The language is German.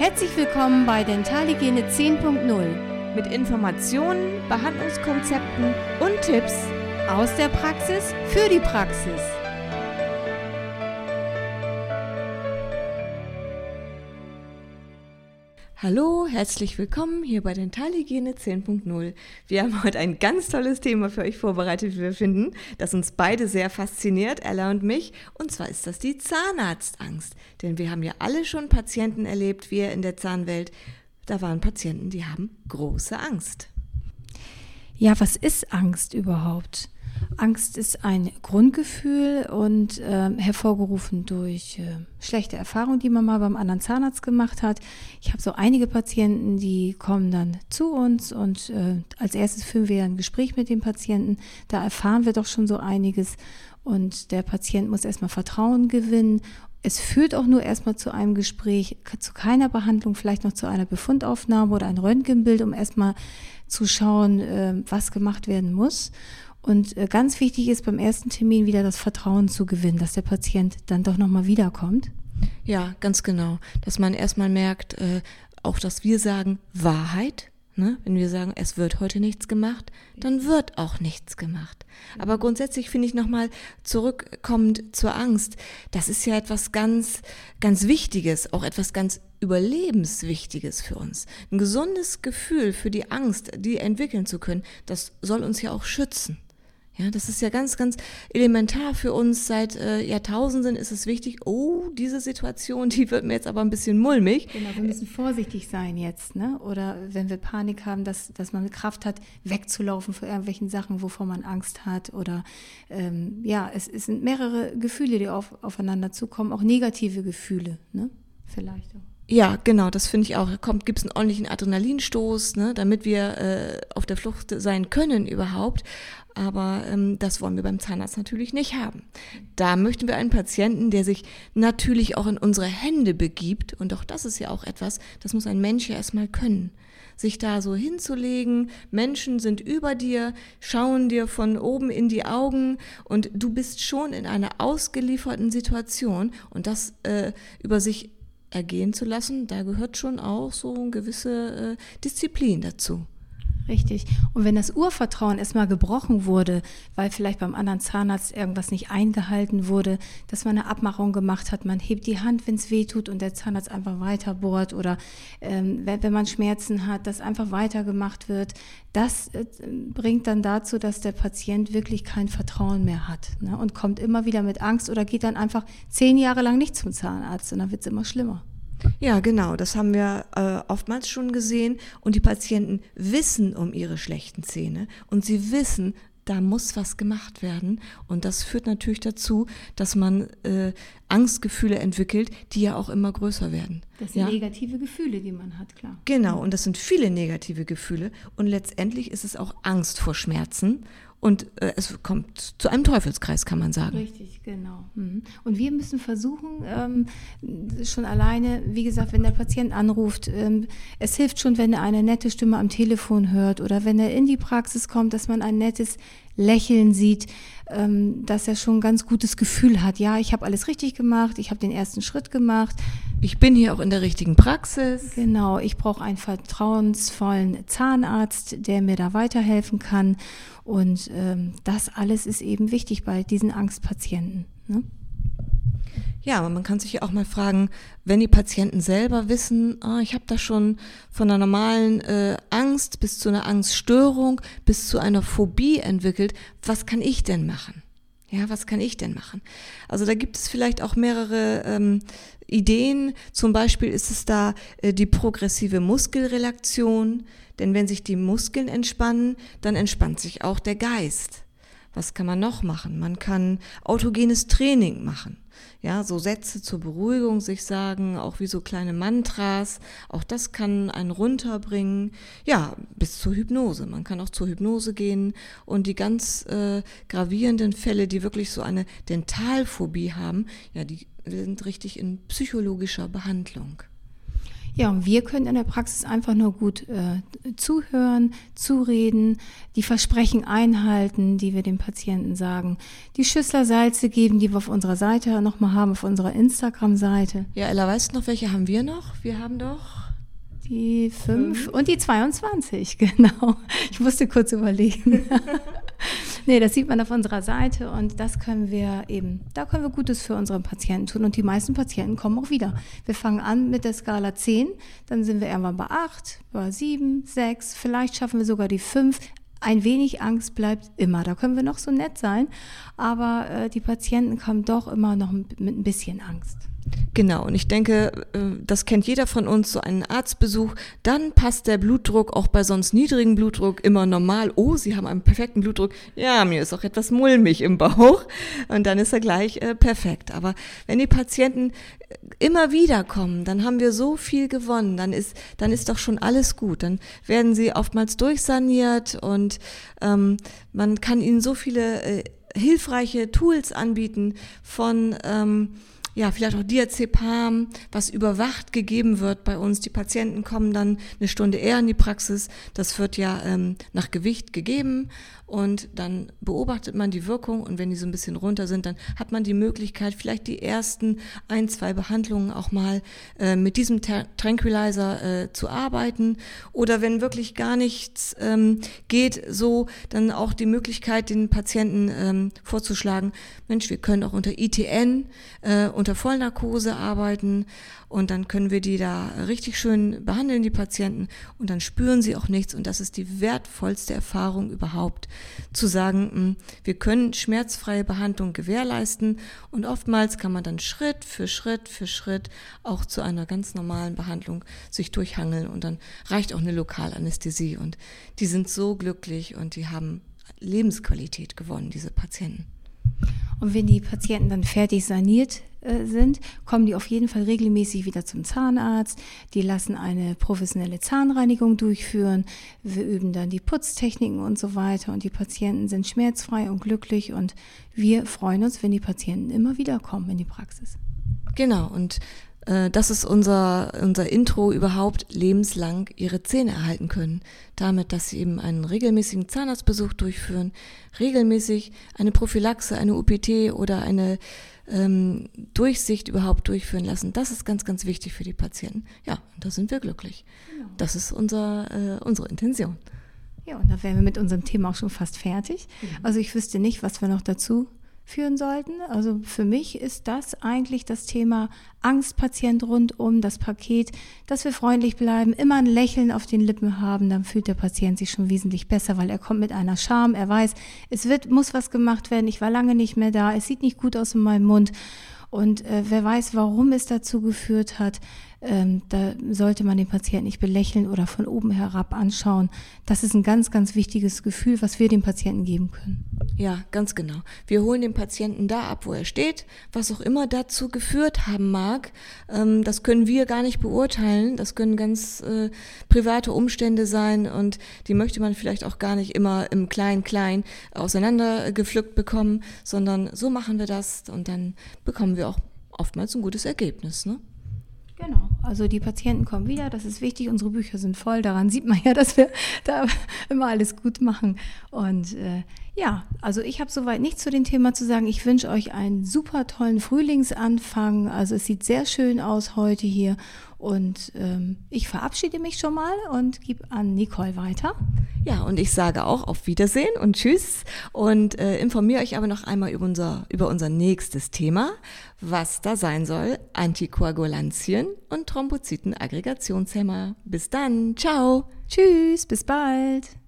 Herzlich willkommen bei Dentalhygiene 10.0 mit Informationen, Behandlungskonzepten und Tipps aus der Praxis für die Praxis. Hallo, herzlich willkommen hier bei Dentalhygiene 10.0. Wir haben heute ein ganz tolles Thema für euch vorbereitet, wie wir finden, das uns beide sehr fasziniert, Ella und mich. Und zwar ist das die Zahnarztangst. Denn wir haben ja alle schon Patienten erlebt, wir in der Zahnwelt. Da waren Patienten, die haben große Angst. Ja, was ist Angst überhaupt? Angst ist ein Grundgefühl und äh, hervorgerufen durch äh, schlechte Erfahrungen, die man mal beim anderen Zahnarzt gemacht hat. Ich habe so einige Patienten, die kommen dann zu uns und äh, als erstes führen wir ein Gespräch mit dem Patienten. Da erfahren wir doch schon so einiges und der Patient muss erstmal Vertrauen gewinnen. Es führt auch nur erstmal zu einem Gespräch, zu keiner Behandlung, vielleicht noch zu einer Befundaufnahme oder ein Röntgenbild, um erstmal zu schauen, äh, was gemacht werden muss. Und äh, ganz wichtig ist beim ersten Termin wieder das Vertrauen zu gewinnen, dass der Patient dann doch nochmal wiederkommt. Ja, ganz genau. Dass man erstmal merkt, äh, auch dass wir sagen Wahrheit. Ne? Wenn wir sagen, es wird heute nichts gemacht, dann wird auch nichts gemacht. Aber grundsätzlich finde ich nochmal zurückkommend zur Angst, das ist ja etwas ganz, ganz Wichtiges, auch etwas ganz Überlebenswichtiges für uns. Ein gesundes Gefühl für die Angst, die entwickeln zu können, das soll uns ja auch schützen. Ja, das ist ja ganz, ganz elementar für uns. Seit äh, Jahrtausenden ist es wichtig, oh, diese Situation, die wird mir jetzt aber ein bisschen mulmig. Genau, wir müssen vorsichtig sein jetzt, ne? Oder wenn wir Panik haben, dass, dass man Kraft hat, wegzulaufen vor irgendwelchen Sachen, wovor man Angst hat. Oder ähm, ja, es, es sind mehrere Gefühle, die auf, aufeinander zukommen, auch negative Gefühle, ne? Vielleicht auch. Ja, genau, das finde ich auch. Kommt, gibt es einen ordentlichen Adrenalinstoß, ne, damit wir äh, auf der Flucht sein können überhaupt. Aber ähm, das wollen wir beim Zahnarzt natürlich nicht haben. Da möchten wir einen Patienten, der sich natürlich auch in unsere Hände begibt. Und auch das ist ja auch etwas, das muss ein Mensch ja erstmal können. Sich da so hinzulegen, Menschen sind über dir, schauen dir von oben in die Augen und du bist schon in einer ausgelieferten Situation und das äh, über sich ergehen zu lassen, da gehört schon auch so eine gewisse äh, Disziplin dazu. Richtig. Und wenn das Urvertrauen erstmal gebrochen wurde, weil vielleicht beim anderen Zahnarzt irgendwas nicht eingehalten wurde, dass man eine Abmachung gemacht hat, man hebt die Hand, wenn es weh tut und der Zahnarzt einfach weiter bohrt oder ähm, wenn man Schmerzen hat, dass einfach weitergemacht wird, das äh, bringt dann dazu, dass der Patient wirklich kein Vertrauen mehr hat ne? und kommt immer wieder mit Angst oder geht dann einfach zehn Jahre lang nicht zum Zahnarzt und dann wird es immer schlimmer. Ja, genau, das haben wir äh, oftmals schon gesehen. Und die Patienten wissen um ihre schlechten Zähne und sie wissen, da muss was gemacht werden. Und das führt natürlich dazu, dass man äh, Angstgefühle entwickelt, die ja auch immer größer werden. Das sind ja? negative Gefühle, die man hat, klar. Genau, und das sind viele negative Gefühle. Und letztendlich ist es auch Angst vor Schmerzen und äh, es kommt zu einem Teufelskreis, kann man sagen. Richtig, genau. Mhm. Und wir müssen versuchen, ähm, schon alleine, wie gesagt, wenn der Patient anruft, ähm, es hilft schon, wenn er eine nette Stimme am Telefon hört oder wenn er in die Praxis kommt, dass man ein nettes Lächeln sieht, ähm, dass er schon ein ganz gutes Gefühl hat. Ja, ich habe alles richtig gemacht, ich habe den ersten Schritt gemacht. Ich bin hier auch in der richtigen Praxis. Genau, ich brauche einen vertrauensvollen Zahnarzt, der mir da weiterhelfen kann. Und ähm, das alles ist eben wichtig bei diesen Angstpatienten. Ne? Ja, aber man kann sich ja auch mal fragen, wenn die Patienten selber wissen, oh, ich habe da schon von einer normalen äh, Angst bis zu einer Angststörung bis zu einer Phobie entwickelt, was kann ich denn machen? Ja, was kann ich denn machen? Also da gibt es vielleicht auch mehrere ähm, Ideen. Zum Beispiel ist es da äh, die progressive Muskelrelaktion, denn wenn sich die Muskeln entspannen, dann entspannt sich auch der Geist. Was kann man noch machen? Man kann autogenes Training machen. Ja, so Sätze zur Beruhigung sich sagen, auch wie so kleine Mantras. Auch das kann einen runterbringen. Ja, bis zur Hypnose. Man kann auch zur Hypnose gehen und die ganz äh, gravierenden Fälle, die wirklich so eine Dentalphobie haben, ja, die sind richtig in psychologischer Behandlung. Ja, und wir können in der Praxis einfach nur gut äh, zuhören, zureden, die Versprechen einhalten, die wir dem Patienten sagen, die Schüssler Salze geben, die wir auf unserer Seite nochmal haben, auf unserer Instagram-Seite. Ja, Ella, weißt du noch, welche haben wir noch? Wir haben doch die 5 und die 22, genau. Ich musste kurz überlegen. nee, das sieht man auf unserer Seite und das können wir eben, da können wir Gutes für unsere Patienten tun und die meisten Patienten kommen auch wieder. Wir fangen an mit der Skala 10, dann sind wir irgendwann bei 8, bei 7, 6, vielleicht schaffen wir sogar die 5. Ein wenig Angst bleibt immer. Da können wir noch so nett sein, aber äh, die Patienten kommen doch immer noch mit ein bisschen Angst. Genau, und ich denke, äh, das kennt jeder von uns, so einen Arztbesuch, dann passt der Blutdruck auch bei sonst niedrigem Blutdruck immer normal. Oh, Sie haben einen perfekten Blutdruck. Ja, mir ist auch etwas mulmig im Bauch. Und dann ist er gleich äh, perfekt. Aber wenn die Patienten äh, immer wieder kommen, dann haben wir so viel gewonnen. Dann ist, dann ist doch schon alles gut. Dann werden sie oftmals durchsaniert und ähm, man kann ihnen so viele äh, hilfreiche Tools anbieten von ähm, ja, vielleicht auch Diazepam, was überwacht gegeben wird bei uns. Die Patienten kommen dann eine Stunde eher in die Praxis. Das wird ja ähm, nach Gewicht gegeben und dann beobachtet man die Wirkung und wenn die so ein bisschen runter sind, dann hat man die Möglichkeit, vielleicht die ersten ein, zwei Behandlungen auch mal äh, mit diesem Tranquilizer äh, zu arbeiten oder wenn wirklich gar nichts ähm, geht, so dann auch die Möglichkeit, den Patienten ähm, vorzuschlagen, Mensch, wir können auch unter ITN, äh, unter Vollnarkose arbeiten und dann können wir die da richtig schön behandeln, die Patienten, und dann spüren sie auch nichts. Und das ist die wertvollste Erfahrung überhaupt, zu sagen, hm, wir können schmerzfreie Behandlung gewährleisten und oftmals kann man dann Schritt für Schritt für Schritt auch zu einer ganz normalen Behandlung sich durchhangeln und dann reicht auch eine Lokalanästhesie und die sind so glücklich und die haben Lebensqualität gewonnen, diese Patienten. Und wenn die Patienten dann fertig saniert äh, sind, kommen die auf jeden Fall regelmäßig wieder zum Zahnarzt. Die lassen eine professionelle Zahnreinigung durchführen. Wir üben dann die Putztechniken und so weiter. Und die Patienten sind schmerzfrei und glücklich. Und wir freuen uns, wenn die Patienten immer wieder kommen in die Praxis. Genau. Und das ist unser, unser Intro überhaupt lebenslang ihre Zähne erhalten können. Damit, dass sie eben einen regelmäßigen Zahnarztbesuch durchführen, regelmäßig eine Prophylaxe, eine UPT oder eine ähm, Durchsicht überhaupt durchführen lassen. Das ist ganz, ganz wichtig für die Patienten. Ja, und da sind wir glücklich. Genau. Das ist unser, äh, unsere Intention. Ja, und da wären wir mit unserem Thema auch schon fast fertig. Mhm. Also ich wüsste nicht, was wir noch dazu führen sollten. Also für mich ist das eigentlich das Thema Angstpatient rundum, das Paket, dass wir freundlich bleiben, immer ein Lächeln auf den Lippen haben, dann fühlt der Patient sich schon wesentlich besser, weil er kommt mit einer Scham, er weiß, es wird, muss was gemacht werden, ich war lange nicht mehr da, es sieht nicht gut aus in meinem Mund und äh, wer weiß, warum es dazu geführt hat, ähm, da sollte man den Patienten nicht belächeln oder von oben herab anschauen. Das ist ein ganz, ganz wichtiges Gefühl, was wir dem Patienten geben können. Ja, ganz genau. Wir holen den Patienten da ab, wo er steht, was auch immer dazu geführt haben mag. Ähm, das können wir gar nicht beurteilen. Das können ganz äh, private Umstände sein und die möchte man vielleicht auch gar nicht immer im Klein-Klein auseinandergepflückt bekommen, sondern so machen wir das und dann bekommen wir auch oftmals ein gutes Ergebnis. Ne? Genau, also die Patienten kommen wieder, das ist wichtig, unsere Bücher sind voll, daran sieht man ja, dass wir da immer alles gut machen. Und äh, ja, also ich habe soweit nichts zu dem Thema zu sagen. Ich wünsche euch einen super tollen Frühlingsanfang. Also es sieht sehr schön aus heute hier. Und ähm, ich verabschiede mich schon mal und gebe an Nicole weiter. Ja, und ich sage auch auf Wiedersehen und Tschüss und äh, informiere euch aber noch einmal über unser, über unser nächstes Thema, was da sein soll, Antikoagulantien und Thrombozytenaggregationshemmer. Bis dann, ciao. Tschüss, bis bald.